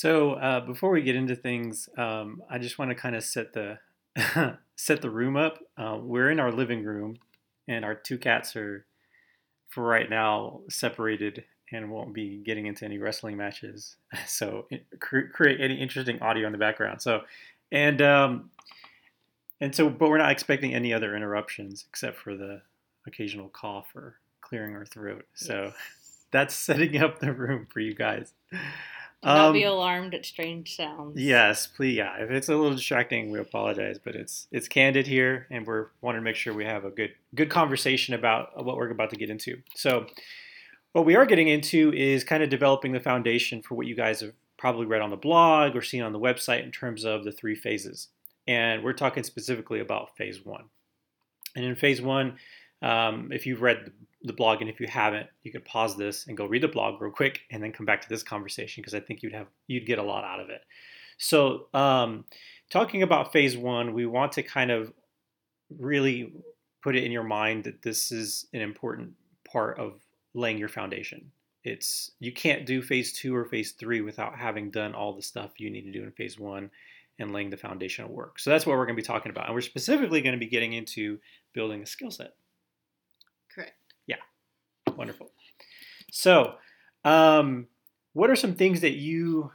So uh, before we get into things, um, I just want to kind of set the set the room up. Uh, we're in our living room, and our two cats are, for right now, separated and won't be getting into any wrestling matches. So cre- create any interesting audio in the background. So, and um, and so, but we're not expecting any other interruptions except for the occasional cough or clearing our throat. So Yes. that's setting up the room for you guys. Not be Um, alarmed at strange sounds. Yes, please. Yeah, if it's a little distracting, we apologize, but it's it's candid here, and we're wanting to make sure we have a good good conversation about what we're about to get into. So, what we are getting into is kind of developing the foundation for what you guys have probably read on the blog or seen on the website in terms of the three phases, and we're talking specifically about phase one. And in phase one, um, if you've read the blog, and if you haven't, you could pause this and go read the blog real quick, and then come back to this conversation because I think you'd have you'd get a lot out of it. So, um, talking about phase one, we want to kind of really put it in your mind that this is an important part of laying your foundation. It's you can't do phase two or phase three without having done all the stuff you need to do in phase one and laying the foundational work. So that's what we're going to be talking about, and we're specifically going to be getting into building a skill set. Wonderful. So, um, what are some things that you,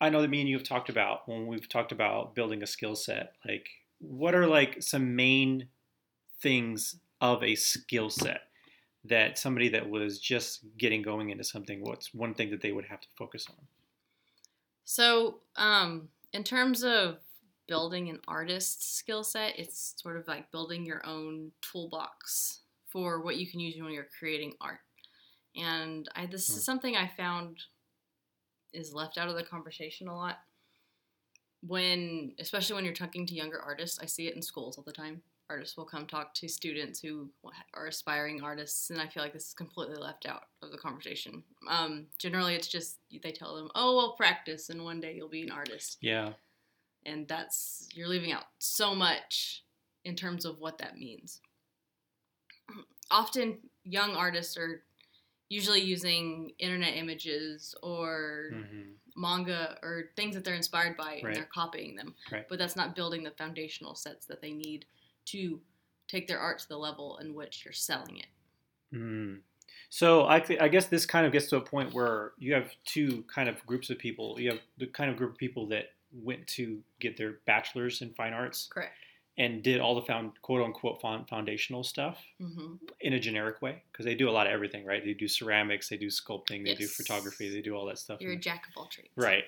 I know that me and you have talked about when we've talked about building a skill set? Like, what are like some main things of a skill set that somebody that was just getting going into something, what's one thing that they would have to focus on? So, um, in terms of building an artist's skill set, it's sort of like building your own toolbox for what you can use when you're creating art. And I, this Hmm. is something I found is left out of the conversation a lot. When, especially when you're talking to younger artists, I see it in schools all the time. Artists will come talk to students who are aspiring artists, and I feel like this is completely left out of the conversation. Um, generally, it's just they tell them, "Oh, well, practice, and one day you'll be an artist." Yeah. and that's you're leaving out so much in terms of what that means. Often, young artists are usually using internet images or hmm manga or things that they're inspired by, and they're copying them. Right. But that's not building the foundational sets that they need to take their art to the level in which you're selling it. Mm. So I, I guess this kind of gets to a point where you have two kind of groups of people. You have the kind of group of people that went to get their bachelor's in fine arts Correct. And did all the found quote unquote found foundational stuff hmm in a generic way because they do a lot of everything, right? They do ceramics, they do sculpting, they do photography, they do all that stuff. You're a jack of all trades. Right.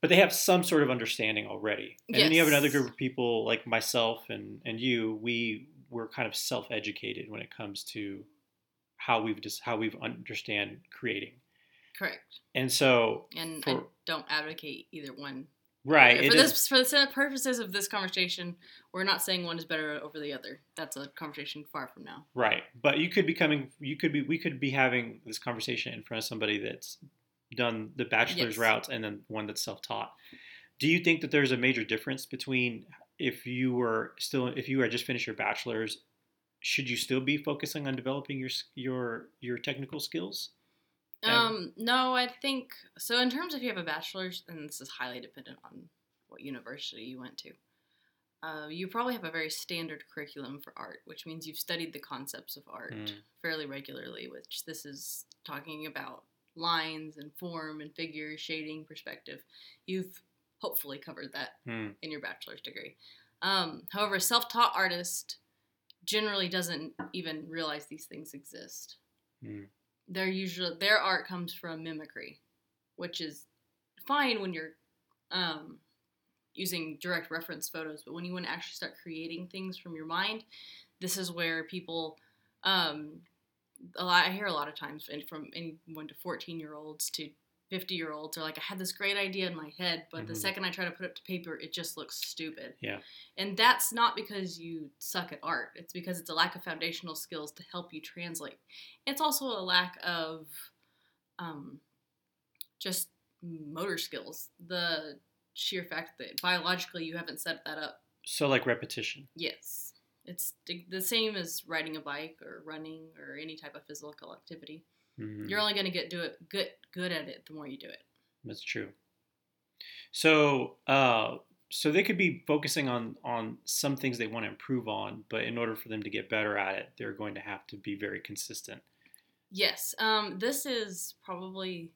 But they have some sort of understanding already. And then you have another group of people like myself and, and you, we were kind of self educated when it comes to how we've just how we've understand creating. Correct. And so And I don't advocate either one right, for this is- for the purposes of this conversation, we're not saying one is better over the other. That's a conversation far from now. right. But you could be coming you could be we could be having this conversation in front of somebody that's done the bachelor's Yes. route and then one that's self taught. Do you think that there's a major difference between if you were still if you had just finished your bachelor's should you still be focusing on developing your your your technical skills? Um, no, I think so. In terms of if you have a bachelor's, and this is highly dependent on what university you went to, uh, you probably have a very standard curriculum for art, which means you've studied the concepts of art Mm. fairly regularly. Which this is talking about lines and form and figure, shading, perspective. You've hopefully covered that Hmm. in your bachelor's degree. Um, however, a self-taught artist generally doesn't even realize these things exist. Hmm. Their usual their art comes from mimicry, which is fine when you're um, using direct reference photos, but when you want to actually start creating things from your mind, this is where people. Um, a lot, I hear a lot of times and from anyone to 14 year olds to 50 year olds are like, I had this great idea in my head, but the Mhm. second I try to put it to paper, it just looks stupid. Yeah. And that's not because you suck at art, it's because it's a lack of foundational skills to help you translate. It's also a lack of um, just motor skills. The sheer fact that biologically you haven't set that up. So like repetition. Yes. It's the the same as riding a bike or running or any type of physical activity. Mhm. You're only going to get do it good good at it the more you do it. That's true. So, uh, so they could be focusing on on some things they want to improve on, but in order for them to get better at it, they're going to have to be very consistent. Yes. Um, this is probably,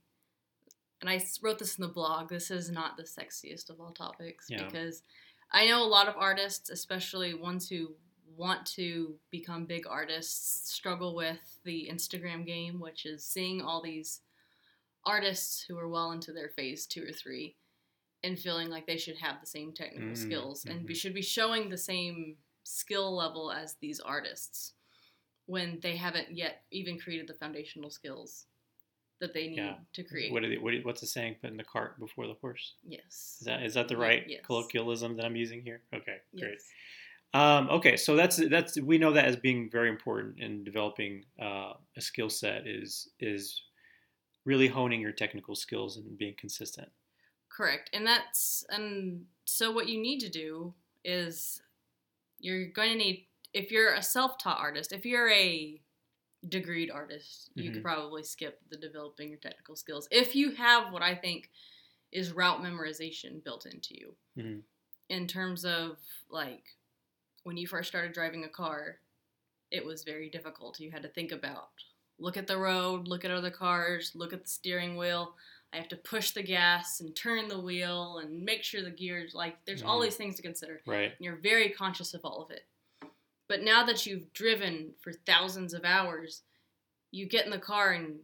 and I wrote this in the blog. This is not the sexiest of all topics Yeah. because I know a lot of artists, especially ones who want to become big artists, struggle with the Instagram game, which is seeing all these artists who are well into their phase two or three and feeling like they should have the same technical Mm, skills and be, mhm. should be showing the same skill level as these artists when they haven't yet even created the foundational skills that they need Yeah. to create. What, are they, what what's the saying? Putting the cart before the horse. yes. Is that is that the right yes. colloquialism that I'm using here? Okay, great. Um, okay, so that's that's we know that as being very important in developing uh, a skill set is is really honing your technical skills and being consistent. Correct. And that's and so what you need to do is you're going to need if you're a self-taught artist, if you're a degreed artist, you Mhm. could probably skip the developing your technical skills. If you have what I think is route memorization built into you. Mhm. In terms of like when you first started driving a car, it was very difficult. You had to think about look at the road, look at other cars, look at the steering wheel. I have to push the gas and turn the wheel and make sure the gears like there's all Mhm. these things to consider. Right. And you're very conscious of all of it. But now that you've driven for thousands of hours, you get in the car and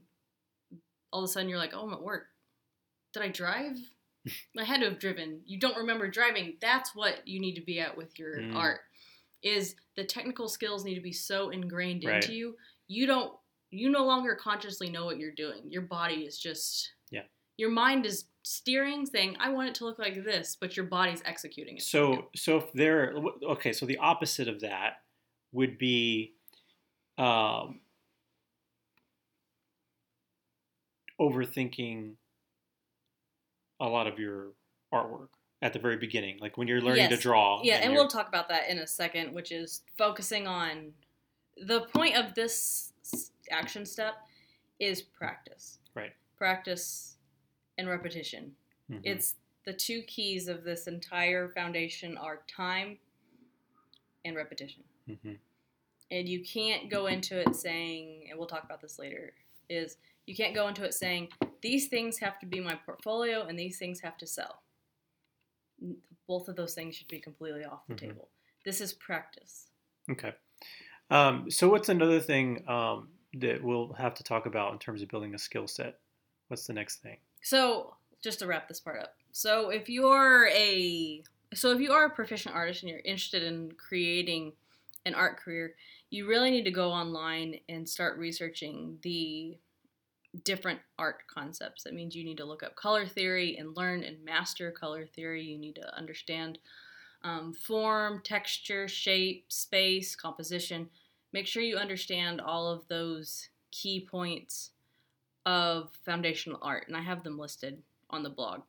all of a sudden you're like, "Oh, I'm at work. Did I drive? I had to have driven." You don't remember driving. That's what you need to be at with your Mm. art. Is the technical skills need to be so ingrained Right. into you. You don't you no longer consciously know what you're doing. Your body is just Yeah. Your mind is steering saying, "I want it to look like this," but your body's executing it. So so if they're okay, so the opposite of that would be um, overthinking a lot of your artwork at the very beginning, like when you're learning to draw. Yeah, and you're- we'll talk about that in a second, which is focusing on the point of this action step is practice. Right. Practice and repetition. Mhm. It's the two keys of this entire foundation are time and repetition. Mhm. And you can't go into it saying, and we'll talk about this later, is you can't go into it saying, these things have to be my portfolio and these things have to sell. Both of those things should be completely off the Mhm. table. This is practice. Okay. Um, so what's another thing um, that we'll have to talk about in terms of building a skill set? What's the next thing? So, just to wrap this part up. So, if you're a so if you are a proficient artist and you're interested in creating an art career, you really need to go online and start researching the different art concepts. That means you need to look up color theory and learn and master color theory. You need to understand um, form, texture, shape, space, composition. Make sure you understand all of those key points of foundational art, and I have them listed on the blog.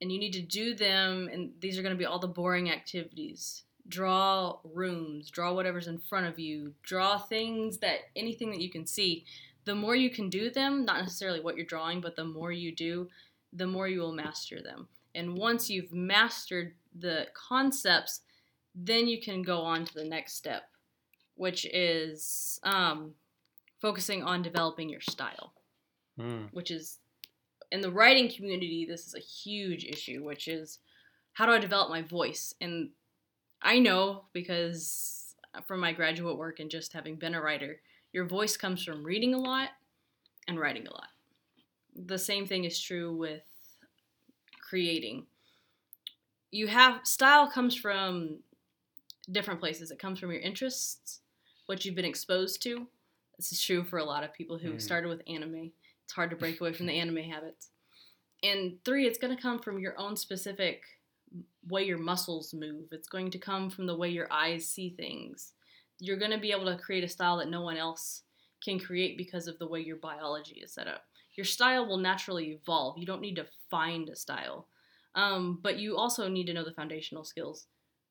And you need to do them, and these are going to be all the boring activities. Draw rooms, draw whatever's in front of you, draw things that anything that you can see. The more you can do them, not necessarily what you're drawing, but the more you do, the more you will master them. And once you've mastered the concepts, then you can go on to the next step, which is um, focusing on developing your style Mm, which is in the writing community this is a huge issue which is how do i develop my voice and i know because from my graduate work and just having been a writer your voice comes from reading a lot and writing a lot the same thing is true with creating you have style comes from different places it comes from your interests what you've been exposed to this is true for a lot of people who Mhm. started with anime it's hard to break away from the anime habits. And three, it's going to come from your own specific way your muscles move. It's going to come from the way your eyes see things. You're going to be able to create a style that no one else can create because of the way your biology is set up. Your style will naturally evolve. You don't need to find a style. Um, but you also need to know the foundational skills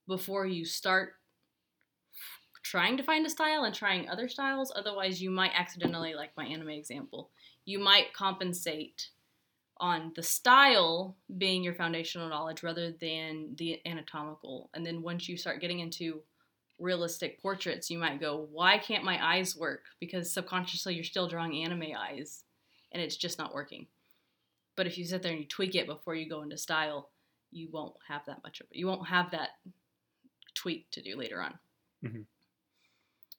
before you start trying to find a style and trying other styles. Otherwise, you might accidentally, like my anime example, you might compensate on the style being your foundational knowledge rather than the anatomical. And then once you start getting into realistic portraits, you might go, why can't my eyes work? Because subconsciously you're still drawing anime eyes and it's just not working. But if you sit there and you tweak it before you go into style, you won't have that much of it. You won't have that tweak to do later on. Mhm.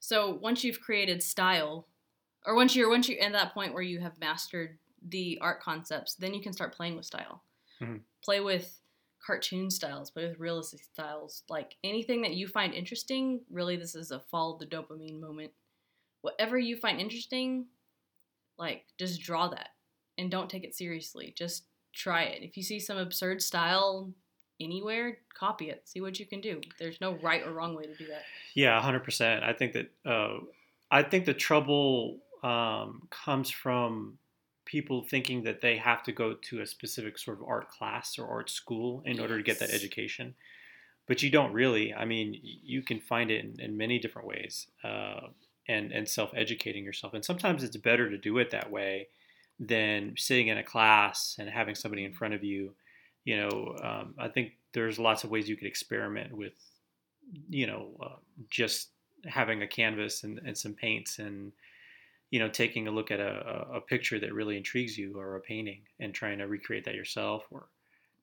So once you've created style, or once you're once you're at that point where you have mastered the art concepts, then you can start playing with style. Mhm. Play with cartoon styles, but with realistic styles, like anything that you find interesting. Really, this is a follow the dopamine moment. Whatever you find interesting, like just draw that and don't take it seriously. Just try it. If you see some absurd style anywhere, copy it. See what you can do. There's no right or wrong way to do that. Yeah, hundred percent. I think that uh, I think the trouble um, comes from people thinking that they have to go to a specific sort of art class or art school in order to get that education, but you don't really. I mean, you can find it in, in many different ways, uh, and and self educating yourself. And sometimes it's better to do it that way than sitting in a class and having somebody in front of you. You know, um, I think there's lots of ways you could experiment with you know, uh, just having a canvas and, and some paints and, you know, taking a look at a, a picture that really intrigues you or a painting and trying to recreate that yourself or,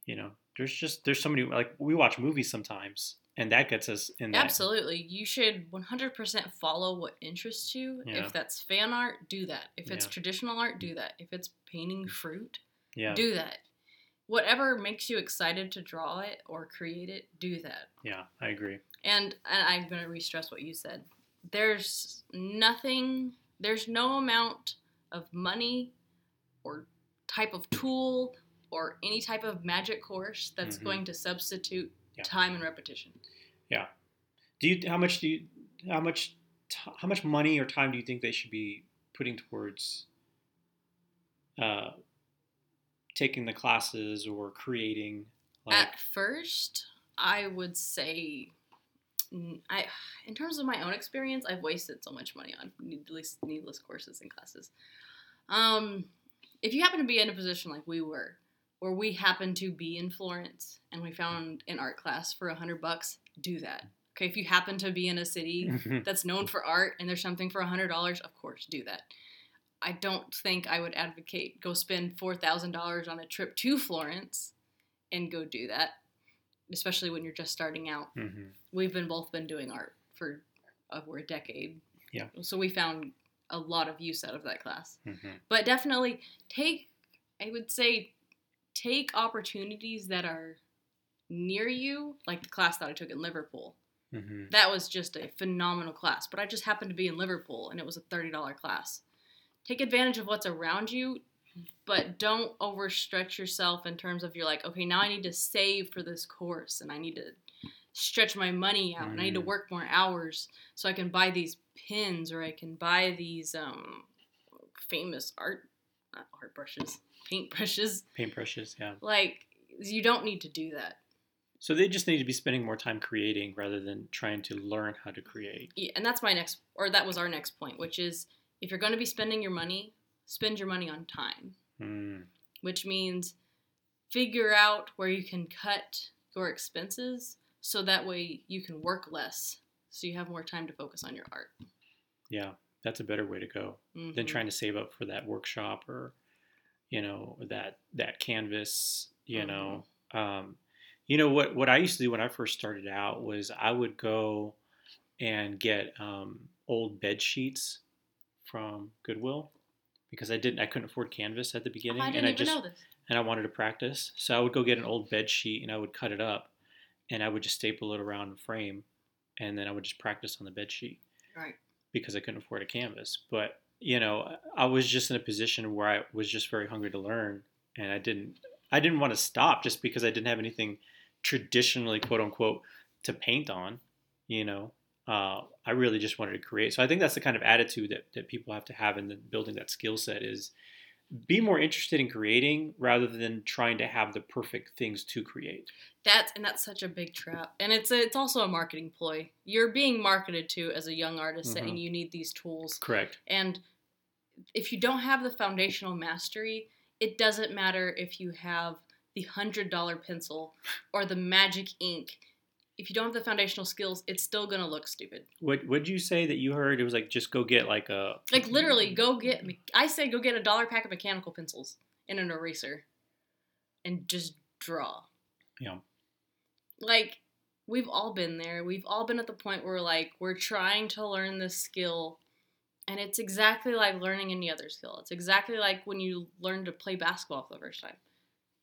you know, there's just, there's so many, like we watch movies sometimes and that gets us in that. Absolutely. You should 100% follow what interests you. Yeah. If that's fan art, do that. If it's Yeah. traditional art, do that. If it's painting fruit, Yeah. do that. Whatever makes you excited to draw it or create it, do that. Yeah. I agree. And, and I'm going to re-stress what you said. There's nothing, there's no amount of money or type of tool or any type of magic course that's Mhm. going to substitute Yeah. time and repetition. Yeah. Do you, how much do you, how much, how much money or time do you think they should be putting towards, uh, taking the classes or creating like, At first, I would say, I in terms of my own experience, I've wasted so much money on needless needless courses and classes. Um, if you happen to be in a position like we were, where we happened to be in Florence and we found an art class for a hundred bucks, do that. Okay, if you happen to be in a city that's known for art and there's something for a hundred dollars, of course, do that. I don't think I would advocate go spend four thousand dollars on a trip to Florence and go do that, especially when you're just starting out. Mhm. We've been both been doing art for over a decade, Yeah. So we found a lot of use out of that class. Mhm. But definitely take, I would say, take opportunities that are near you, like the class that I took in Liverpool Mhm. that was just a phenomenal class. But I just happened to be in Liverpool and it was a $30 class. Take advantage of what's around you, but don't overstretch yourself in terms of you're like, okay, now I need to save for this course and I need to stretch my money out and I need to Mm. work more hours so I can buy these pins or I can buy these um, famous art, not art brushes, paint brushes. Paintbrushes. Yeah. Like, you don't need to do that. So they just need to be spending more time creating rather than trying to learn how to create. Yeah, and that's my next, or that was our next point, which is if you're going to be spending your money, spend your money on time, Mm. which means figure out where you can cut your expenses so that way you can work less so you have more time to focus on your art. Yeah, that's a better way to go than Mhm. trying to save up for that workshop or, you know, that that canvas. You know, um, you know what what I used to do when I first started out was I would go and get um, old bed sheets from Goodwill because I didn't I couldn't afford canvas at the Oh, beginning I and didn't I even just know this. and I wanted to practice. So I would go get an old bed sheet and I would cut it up and I would just staple it around the frame and then I would just practice on the bed sheet Right. because I couldn't afford a canvas. But, you know, I was just in a position where I was just very hungry to learn and I didn't I didn't want to stop just because I didn't have anything traditionally quote unquote to paint on, you know. Uh, I really just wanted to create. So I think that's the kind of attitude that, that people have to have in the building that skill set is be more interested in creating rather than trying to have the perfect things to create. That's and that's such a big trap, and it's a, it's also a marketing ploy. You're being marketed to as a young artist, saying Mhm. you need these tools, Correct. and if you don't have the foundational mastery, it doesn't matter if you have the hundred dollar pencil or the magic ink. If you don't have the foundational skills, it's still gonna look stupid. What would you say that you heard? It was like just go get like a Like literally, go mm-hmm. get. I say go get a dollar pack of mechanical pencils and an eraser, and just draw. Yeah. Like we've all been there. We've all been at the point where like we're trying to learn this skill, and it's exactly like learning any other skill. It's exactly like when you learn to play basketball for the first time.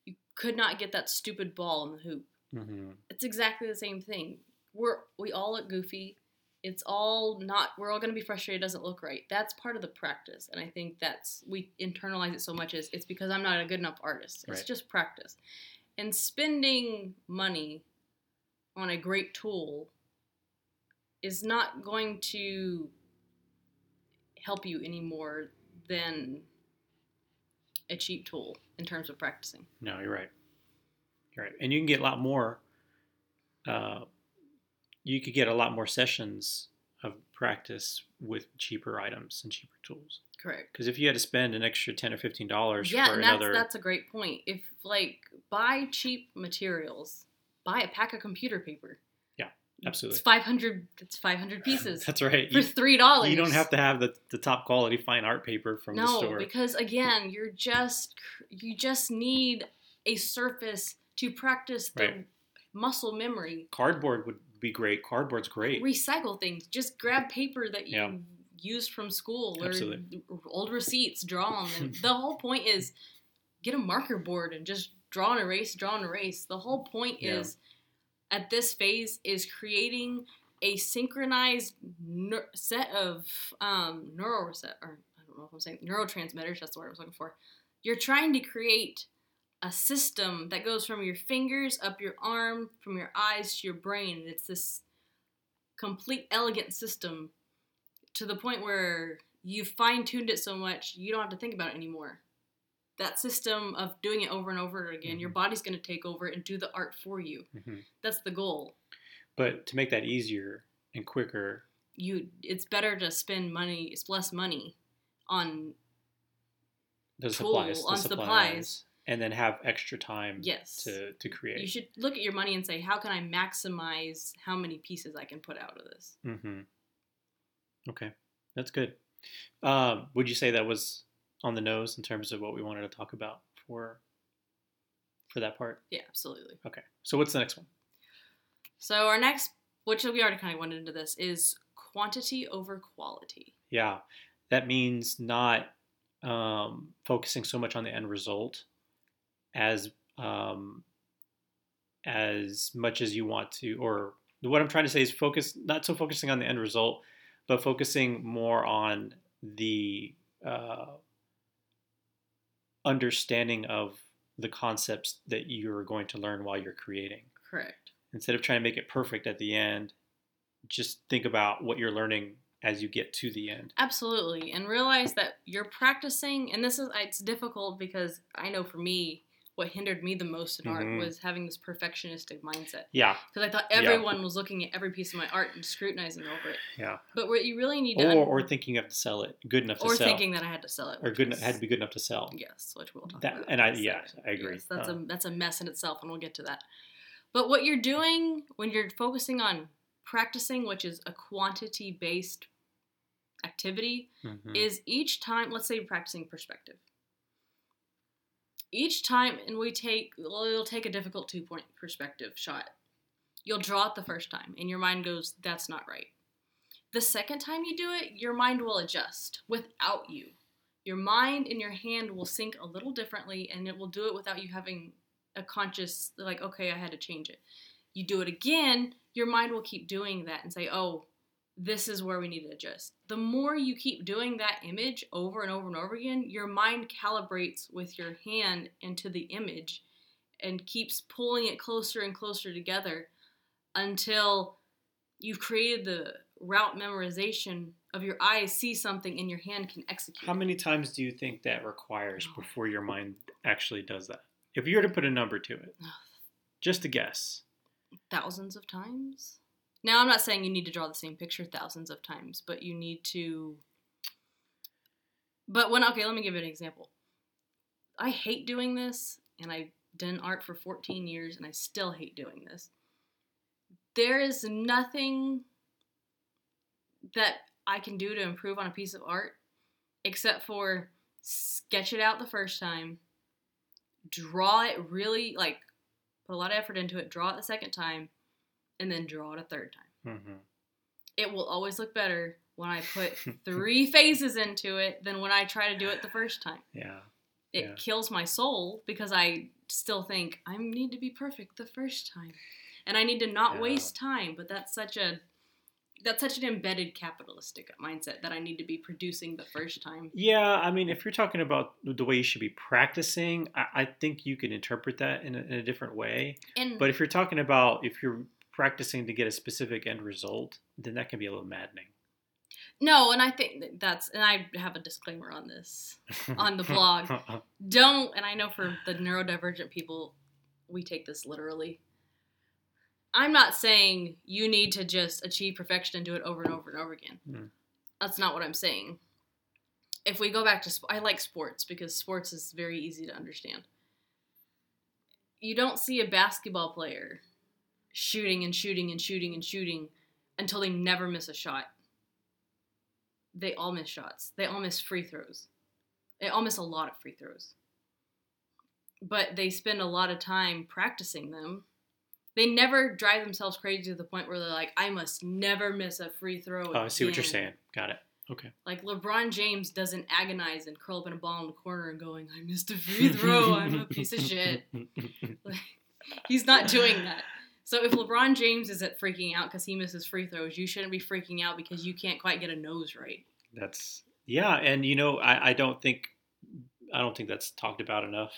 You could not get that stupid ball in the hoop. Mhm. It's exactly the same thing. We're we all look goofy. It's all not. We're all gonna be frustrated. It doesn't look right. That's part of the practice, and I think that's we internalize it so much as it's because I'm not a good enough artist. It's Right. just practice, and spending money on a great tool is not going to help you any more than a cheap tool in terms of practicing. No, you're right. Right, and you can get a lot more. Uh, you could get a lot more sessions of practice with cheaper items and cheaper tools. Correct. Because if you had to spend an extra ten or fifteen dollars yeah, for another, that's that's a great point. If like buy cheap materials, buy a pack of computer paper. Yeah, absolutely, It's five hundred. It's five hundred pieces that's right. for three dollars. you don't have to have the, the top quality fine art paper from the store. no, because again, you're just you just need a surface to practice the Right. muscle memory. Cardboard would be great. Cardboard's great. Recycle things. Just grab paper that you Yeah. used from school or Absolutely. old receipts, draw on them. The whole point is get a marker board and just draw and erase, draw and erase. The whole point Yeah. is at this phase is creating a synchronized neur- set of um, neural reset or I don't know if I'm saying neurotransmitters. That's the word I was looking for. You're trying to create a system that goes from your fingers up your arm, from your eyes to your brain. It's this complete elegant system to the point where you've fine tuned it so much you don't have to think about it anymore. That system of doing it over and over again, your Mhm. body's going to take over and do the art for you. Mhm. That's the goal. But to make that easier and quicker, You, it's better to spend money, it's less money on the Tool supplies, the on supplies, supplies. And then have extra time yes. to to create. You should look at your money and say, how can I maximize how many pieces I can put out of this? Mm-hmm. Okay, that's good. Um, would you say that was on the nose in terms of what we wanted to talk about for for that part? Yeah, absolutely. Okay, so what's the next one? So our next, which we already kind of went into this, is quantity over quality. Yeah, that means not um, focusing so much on the end result as um, as much as you want to, or what I'm trying to say is focus not so focusing on the end result, but focusing more on the uh, understanding of the concepts that you're going to learn while you're creating. Correct. Instead of trying to make it perfect at the end, just think about what you're learning as you get to the end. Absolutely, and realize that you're practicing, and this is it's difficult because I know for me, what hindered me the most in Mhm. art was having this perfectionistic mindset. Yeah, Because I thought Yeah. everyone was looking at every piece of my art and scrutinizing over it. yeah. But what you really need to Or, un- or thinking you have to sell it, good enough to or sell, Or thinking that I had to sell it, or good was- had to be good enough to sell. Yes, which we'll talk That- about. and I- yeah, second. I agree. Yes, that's Uh, a that's a mess in itself, and we'll get to that. But what you're doing when you're focusing on practicing, which is a quantity based activity, Mhm. is each time. Let's say you're practicing perspective. Each time, and we take, well, you'll take a difficult two point perspective shot. You'll draw it the first time, and your mind goes, "That's not right." The second time you do it, your mind will adjust without you your mind and your hand will sync a little differently and it will do it without you having a conscious like okay i had to change it you do it again your mind will keep doing that and say oh this is where we need to adjust the more you keep doing that image over and over and over again your mind calibrates with your hand into the image and keeps pulling it closer and closer together until you've created the route memorization of your eyes see something and your hand can execute How many times do you think that requires Oh. before your mind actually does that? If you were to put a number to it, just a guess. thousands of times. Now, I'm not saying you need to draw the same picture thousands of times, but you need to. But when, okay, let me give you an example. I hate doing this, and I've done art for 14 years, and I still hate doing this. There is nothing that I can do to improve on a piece of art except for sketch it out the first time, draw it really, like, put a lot of effort into it, draw it the second time, and then draw it a third time. Mm-hmm. It will always look better when I put three phases into it than when I try to do it the first time. Yeah. It Yeah. kills my soul because I still think I need to be perfect the first time. And I need to not Yeah. waste time, but that's such a that's such an embedded capitalistic mindset that I need to be producing the first time. Yeah, I mean, if you're talking about the way you should be practicing, I, I think you can interpret that in a, in a different way. And But if you're talking about if you're practicing to get a specific end result, then that can be a little maddening. no, and I think that's and I have a disclaimer on this. On the blog. don't and i know for the neurodivergent people we take this literally i'm not saying you need to just achieve perfection and do it over and over and over again Mm. that's not what i'm saying if we go back to i like sports because sports is very easy to understand you don't see a basketball player shooting and shooting and shooting and shooting until they never miss a shot they all miss shots they all miss free throws they all miss a lot of free throws. But they spend a lot of time practicing them. They never drive themselves crazy to the point where they're like, I must never miss a free throw. oh, I see what you're saying. Got it. Okay. Like LeBron James doesn't agonize and curl up in a ball in the corner and going, I missed a free throw. I'm a piece of shit. like, He's not doing that. So if LeBron James isn't freaking out because he misses free throws, you shouldn't be freaking out because you can't quite get a nose right. That's yeah, and you know, I, I don't think I don't think that's talked about enough.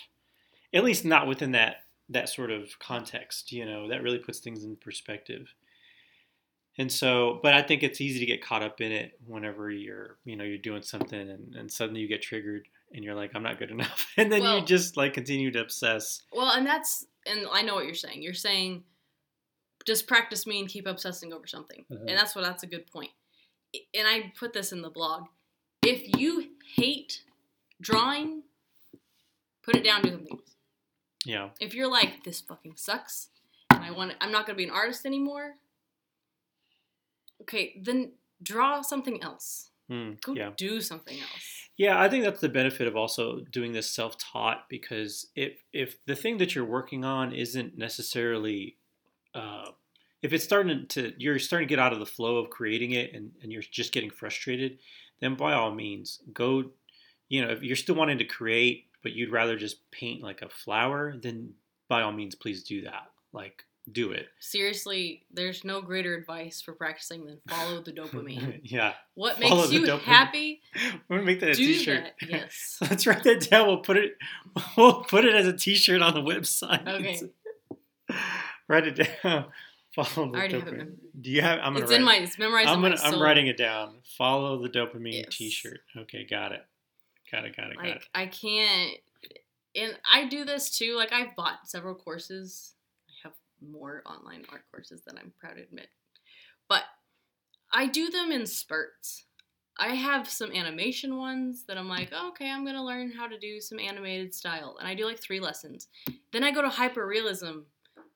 At least not within that that sort of context. You know, that really puts things in perspective. And so, but I think it's easy to get caught up in it whenever you're, you know, you're doing something and, and suddenly you get triggered and you're like, I'm not good enough. And then Well- you just like continue to obsess. Well, and that's and I know what you're saying. You're saying just practice me and keep obsessing over something. Mhm. And that's what that's a good point. And I put this in the blog. If you hate drawing, put it down do something else. Yeah. If you're like this fucking sucks and I want I'm not going to be an artist anymore, okay, then draw something else. Mm, Go yeah. do something else. Yeah, I think that's the benefit of also doing this self-taught because if if the thing that you're working on isn't necessarily uh, if it's starting to you're starting to get out of the flow of creating it and, and you're just getting frustrated, then by all means go you know, if you're still wanting to create but you'd rather just paint like a flower, then by all means please do that. Like do it. Seriously, there's no greater advice for practicing than follow the dopamine. yeah. What Follow makes you dopamine. happy? We're gonna make that a t-shirt. that. Yes. Let's write that down. We'll put it. We'll put it as a T-shirt on the website. Okay. Write it down. Follow the I already have it dopamine. Do you have? I'm gonna It's write. in my. It's memorized I'm in gonna. my I'm writing it down. Follow the dopamine Yes. T-shirt. Okay, got it. Got it. Got it. Got it. Like I can't, and I do this too. Like I've bought several courses. I have more online art courses than I'm proud to admit, but I do them in spurts. I have some animation ones that I'm like, oh, okay, I'm gonna learn how to do some animated style, and I do like three lessons. Then I go to hyperrealism,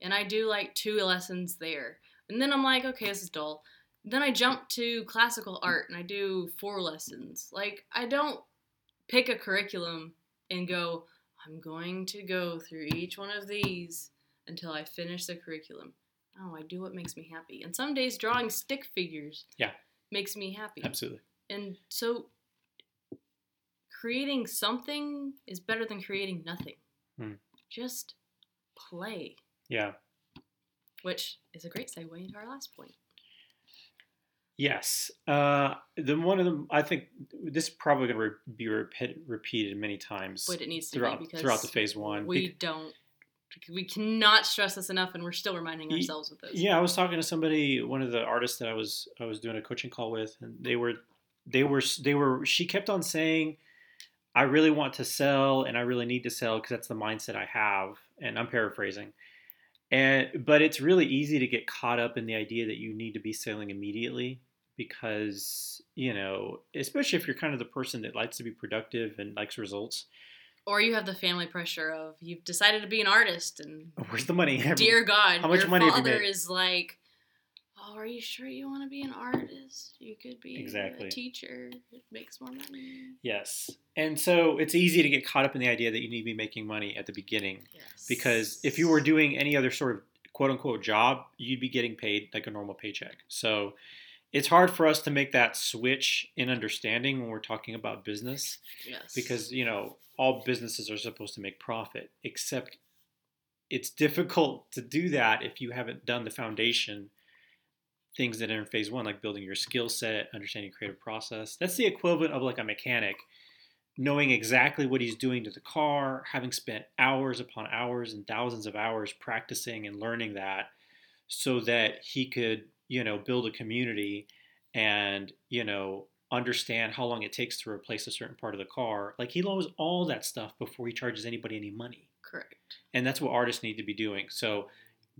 and I do like two lessons there, and then I'm like, okay, this is dull. Then I jump to classical art, and I do four lessons. Like I don't pick a curriculum and go, I'm going to go through each one of these until I finish the curriculum. No, I do what makes me happy. And some days drawing stick figures Yeah. makes me happy. Absolutely. And so creating something is better than creating nothing. Hmm. Just play, Yeah. which is a great segue into our last point. Yes. Uh, the one of them. I think this is probably going to re- be repeat, repeated many times But it needs to throughout be because throughout the phase one. we Bec- don't we cannot stress this enough and we're still reminding ourselves of this. Yeah, I was talking to somebody, one of the artists that I was I was doing a coaching call with, and they were they were they were she kept on saying, I really want to sell and I really need to sell because that's the mindset I have, and I'm paraphrasing. And but it's really easy to get caught up in the idea that you need to be sailing immediately because you know, especially if you're kind of the person that likes to be productive and likes results. Or you have the family pressure of you've decided to be an artist and Where's the money? dear God, How much your money father is like, Oh, are you sure you want to be an artist? You could be Exactly. a teacher. It makes more money. Yes. And so it's easy to get caught up in the idea that you need to be making money at the beginning Yes. because if you were doing any other sort of quote unquote job, you'd be getting paid like a normal paycheck. So it's hard for us to make that switch in understanding when we're talking about business yes. because, you know, all businesses are supposed to make profit, except it's difficult to do that if you haven't done the foundation things that in phase one, like building your skill set, understanding creative process. That's the equivalent of like a mechanic knowing exactly what he's doing to the car, having spent hours upon hours and thousands of hours practicing and learning that so that he could, you know, build a community and, you know, understand how long it takes to replace a certain part of the car. Like he knows all that stuff before he charges anybody any money. correct. And that's what artists need to be doing. So,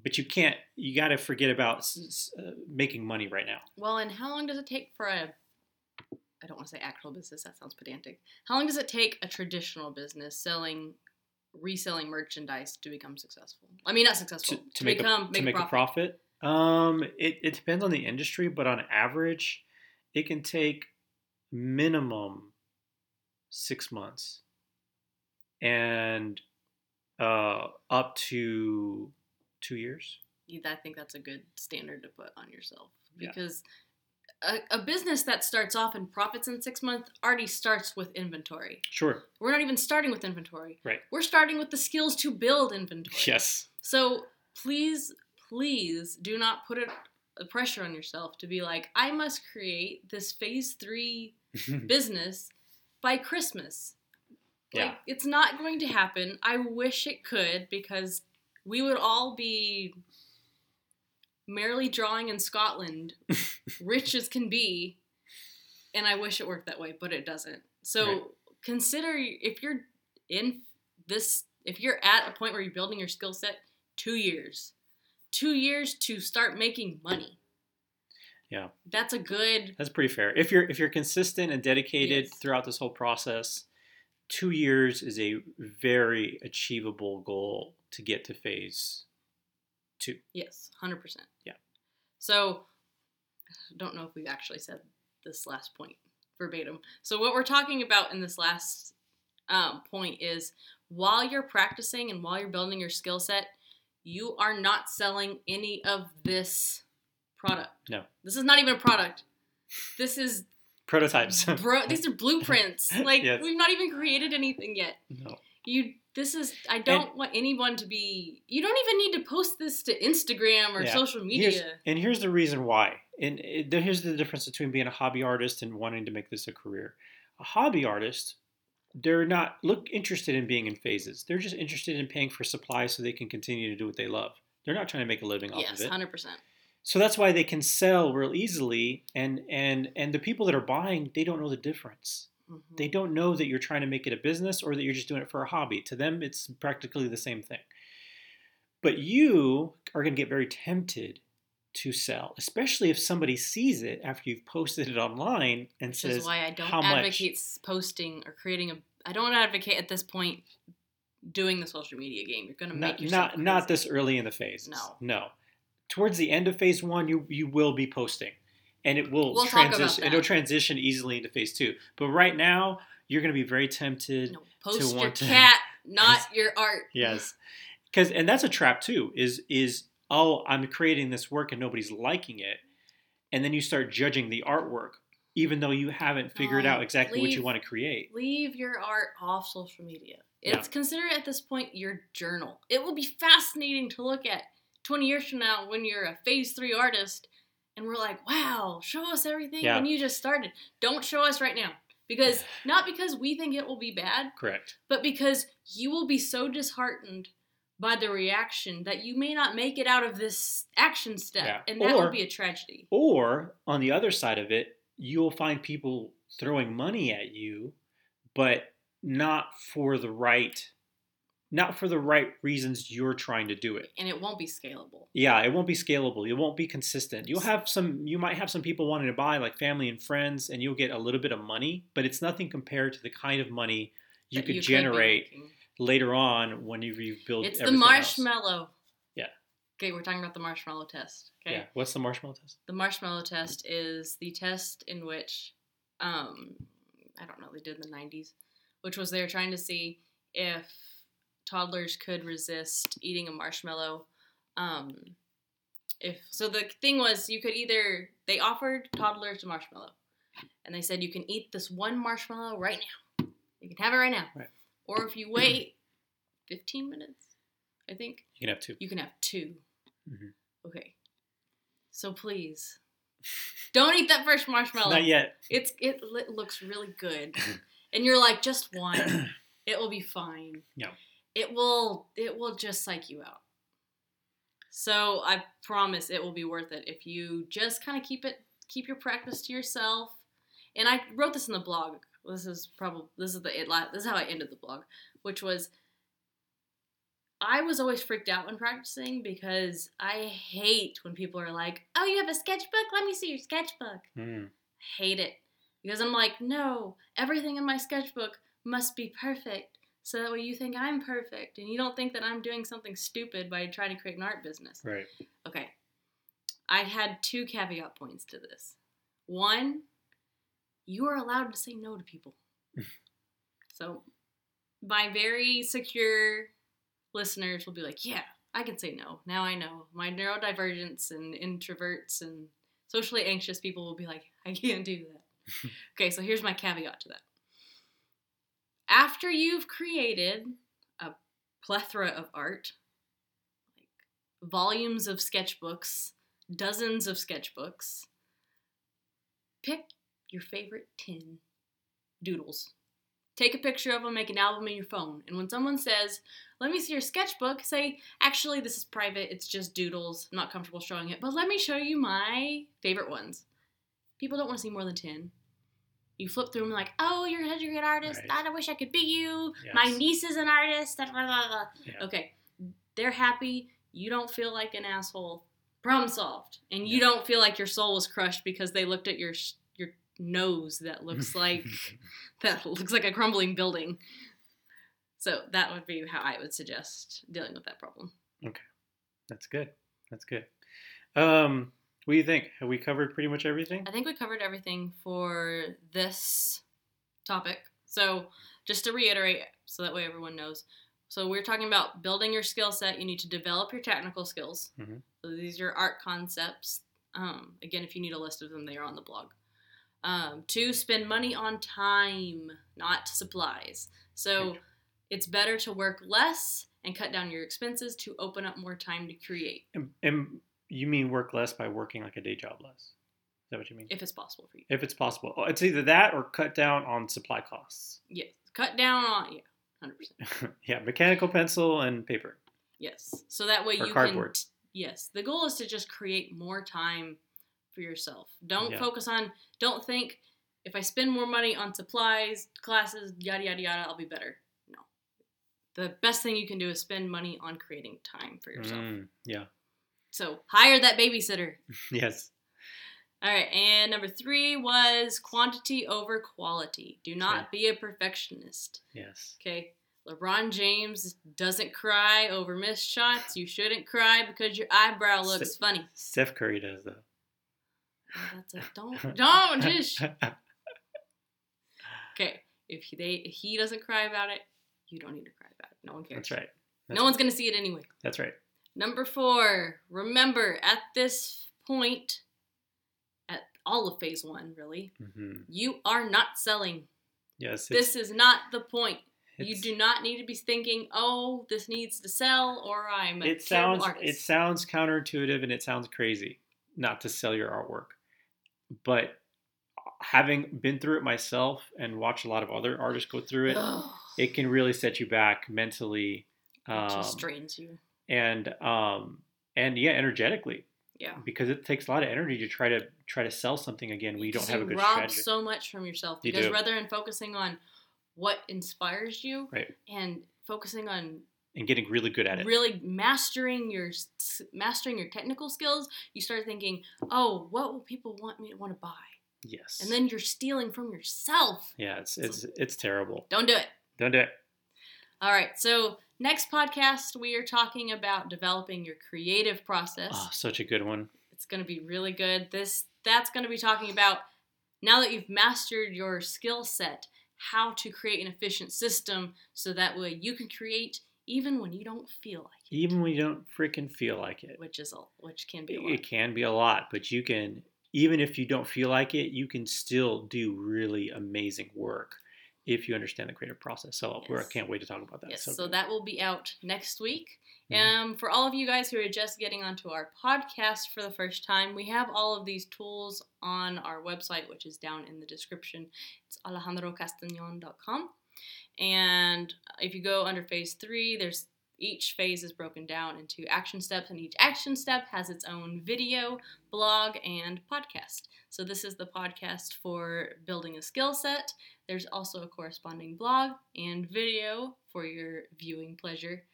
but you can't, you got to forget about s- s- uh, making money right now. Well, and how long does it take for a I don't want to say actual business, that sounds pedantic. How long does it take a traditional business selling reselling merchandise to become successful? I mean not successful. to, To, to make, become a, make, to make a a profit. profit. Um, it, it depends on the industry, but on average, it can take minimum six months and uh, up to two years. I think that's a good standard to put on yourself Yeah. because a, a business that starts off and profits in six months already starts with inventory. Sure. We're not even starting with inventory. Right. We're starting with the skills to build inventory. Yes. So please, please do not put it a pressure on yourself to be like, I must create this phase three business by Christmas. Yeah. Like, it's not going to happen. I wish it could because we would all be merrily drawing in Scotland, rich as can be. And I wish it worked that way, but it doesn't. So Right. consider if you're in this, if you're at a point where you're building your skill set, two years. Two years to start making money. Yeah. That's a good That's pretty fair. If you're if you're consistent and dedicated Yes. throughout this whole process, two years is a very achievable goal to get to phase two. Yes, hundred percent. Yeah. So, I don't know if we've actually said this last point verbatim. So, what we're talking about in this last um, point is while you're practicing and while you're building your skill set, you are not selling any of this product. No. This is not even a product. This is Prototypes. bro. These are blueprints. Like Yes. we've not even created anything yet no. you this is i don't want anyone to be you don't even need to post this to instagram or Yeah. social Here's- media and here's the reason why. And eh, it, here's the difference between being a hobby artist and wanting to make this a career. A hobby artist, they're not look interested in being in phases. They're just interested in paying for supplies so they can continue to do what they love. They're not trying to make a living off yes of it. 100% So that's why they can sell real easily. And and and the people that are buying, they don't know the difference. Mhm. They don't know that you're trying to make it a business or that you're just doing it for a hobby. To them, it's practically the same thing. But you are going to get very tempted to sell, especially if somebody sees it after you've posted it online and which says, is why i don't much? advocate s- posting or creating a i don't advocate at this point doing the social media game you're going to make not yourself not not this early in the phase. No. no. Towards the end of phase one, you you will be posting, and it will We'll transition. It'll transition easily into phase two. But right now, you're going to be very tempted. no, post your want to- cat not your art Yes, because and that's a trap too. Is is oh I'm creating this work and nobody's liking it, and then you start judging the artwork, even though you haven't figured Oh, out exactly what you want to create. leave your art off social media. Yeah. It's consider it at this point your journal. It will be fascinating to look at 20 years from now when you're a phase three artist and we're like, wow, show us everything Yeah. when you just started. Don't show us right now. Because not because we think it will be bad, Correct. but because you will be so disheartened by the reaction that you may not make it out of this action step. Yeah. And that Or- will be a tragedy. Or on the other side of it, you'll find people throwing money at you, but not for the right, not for the right reasons you're trying to do it. And it won't be scalable. Yeah, it won't be scalable. It won't be consistent. You'll have some. You might have some people wanting to buy, like family and friends, and you'll get a little bit of money, but it's nothing compared to the kind of money you that could be generate later on when you you build. It's the everything else. marshmallow. Yeah. Okay, we're talking about the marshmallow test. Okay. Yeah. What's the marshmallow test? The marshmallow test is the test in which, um, I don't know, they did in the 90s, which was they were trying to see if toddlers could resist eating a marshmallow. Um, if so, the thing was you could either they offered toddlers a marshmallow, and they said you can eat this one marshmallow right now. You can have it right now, Right. or if you wait 15 minutes, I think You can have two. you can have 2 Mhm. Okay. So please, don't eat that first marshmallow. Not yet. It's it looks really good, and you're like just one. it will be fine. Yeah. It will it will just psych you out. So I promise it will be worth it if you just kind of keep it keep your practice to yourself. And I wrote this in the blog. This is probably this is the it this is how I ended the blog, which was I was always freaked out when practicing because I hate when people are like, "Oh, you have a sketchbook? Let me see your sketchbook." Mm. hate it because I'm like, no, everything in my sketchbook must be perfect. So that way you think I'm perfect and you don't think that I'm doing something stupid by trying to create an art business. Right. Okay. I had two caveat points to this. One, you are allowed to say no to people. so my very secure listeners will be like, yeah, I can say no. Now I know. My neurodivergents and introverts and socially anxious people will be like, I can't do that. okay, so here's my caveat to that. After you've created a plethora of art, like volumes of sketchbooks, dozens of sketchbooks, pick your favorite 10 doodles. Take a picture of them, make an album in your phone. And when someone says, let me see your sketchbook, say, actually, this is private, it's just doodles. I'm not comfortable showing it, but let me show you my favorite ones. People don't want to see more than 10. You flip through them like, oh, you're such a great artist. Right. I wish I could be you. My niece is an artist. Blah, blah, blah, blah. Yeah. Okay, they're happy. You don't feel like an asshole. Problem solved. And you Yeah. don't feel like your soul was crushed because they looked at your your nose that looks like that looks like a crumbling building. So that would be how I would suggest dealing with that problem. Okay, that's good. That's good. Um, what do you think? Have we covered pretty much everything? I think we covered everything for this topic. So, just to reiterate, so that way everyone knows. So, we're talking about building your skill set. You need to develop your technical skills. Mhm. So, these are art concepts. Um, again, if you need a list of them, they are on the blog. Um, two, spend money on time, not supplies. So, Good. it's better to work less and cut down your expenses to open up more time to create, And, and you mean work less by working like a day job less? Is that what you mean? if it's possible for you. If it's possible, Oh, it's either that or cut down on supply costs. Yes, cut down on yeah, hundred percent. yeah, mechanical pencil and paper. Yes. So that way Or you cardboard. can. Yes. The goal is to just create more time for yourself. Don't Yeah. focus on. Don't think if I spend more money on supplies, classes, yada yada yada, I'll be better. No. The best thing you can do is spend money on creating time for yourself. Mm, yeah. So hire that babysitter. Yes. All right. And number three was quantity over quality. Do not be a perfectionist. Yes. Okay. LeBron James doesn't cry over missed shots. You shouldn't cry because your eyebrow looks funny. Steph Curry does though. Oh, that's a, don't don't just okay. If he, they if he doesn't cry about it, you don't need to cry about it. No one cares. That's right. That's, No one's gonna see it anyway. That's right. Number four. Remember, at this point, at all of phase one, really, hmm you are not selling. Yes. This is not the point. You do not need to be thinking, "Oh, this needs to sell," or "I'm a It sounds. artist." It sounds counterintuitive and it sounds crazy not to sell your artwork, but having been through it myself and watched a lot of other artists go through it, it can really set you back mentally. it Um, just drains you. And um and yeah, energetically Yeah. because it takes a lot of energy to try to try to sell something again when you don't have a good rob strategy. so much from yourself You because do. rather than focusing on what inspires you Right. and focusing on and getting really good at it. really mastering your mastering your technical skills, you start thinking, "Oh, what will people want me to want to buy?" yes. And then you're stealing from yourself. yeah, it's it's it's terrible. Don't do it. Don't do it. All right. So next podcast, we are talking about developing your creative process. Oh, such a good one. It's going to be really good. This that's going to be talking about now that you've mastered your skill set, how to create an efficient system so that way you can create even when you don't feel like it. Even when you don't freaking feel like it. which is a which can be a lot. it can be a lot, but you can, even if you don't feel like it, you can still do really amazing work if you understand the creative process. So we're, I can't wait to talk about that. Yes, So so that will be out next week. Mhm. Um, for all of you guys who are just getting onto our podcast for the first time, we have all of these tools on our website, which is down in the description. It's alejandrocastagnon.com. And if you go under phase three, there's each phase is broken down into action steps, and each action step has its own video, blog, and podcast. So this is the podcast for building a skill set. There's also a corresponding blog and video for your viewing pleasure.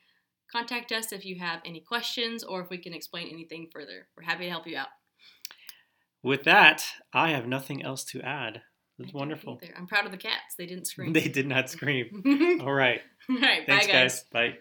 Contact us if you have any questions or if we can explain anything further. We're happy to help you out. With that, I have nothing else to add. It's wonderful. either. I'm proud of the cats. They didn't scream. They did not scream. All right. All right, Thanks, bye guys. Bye.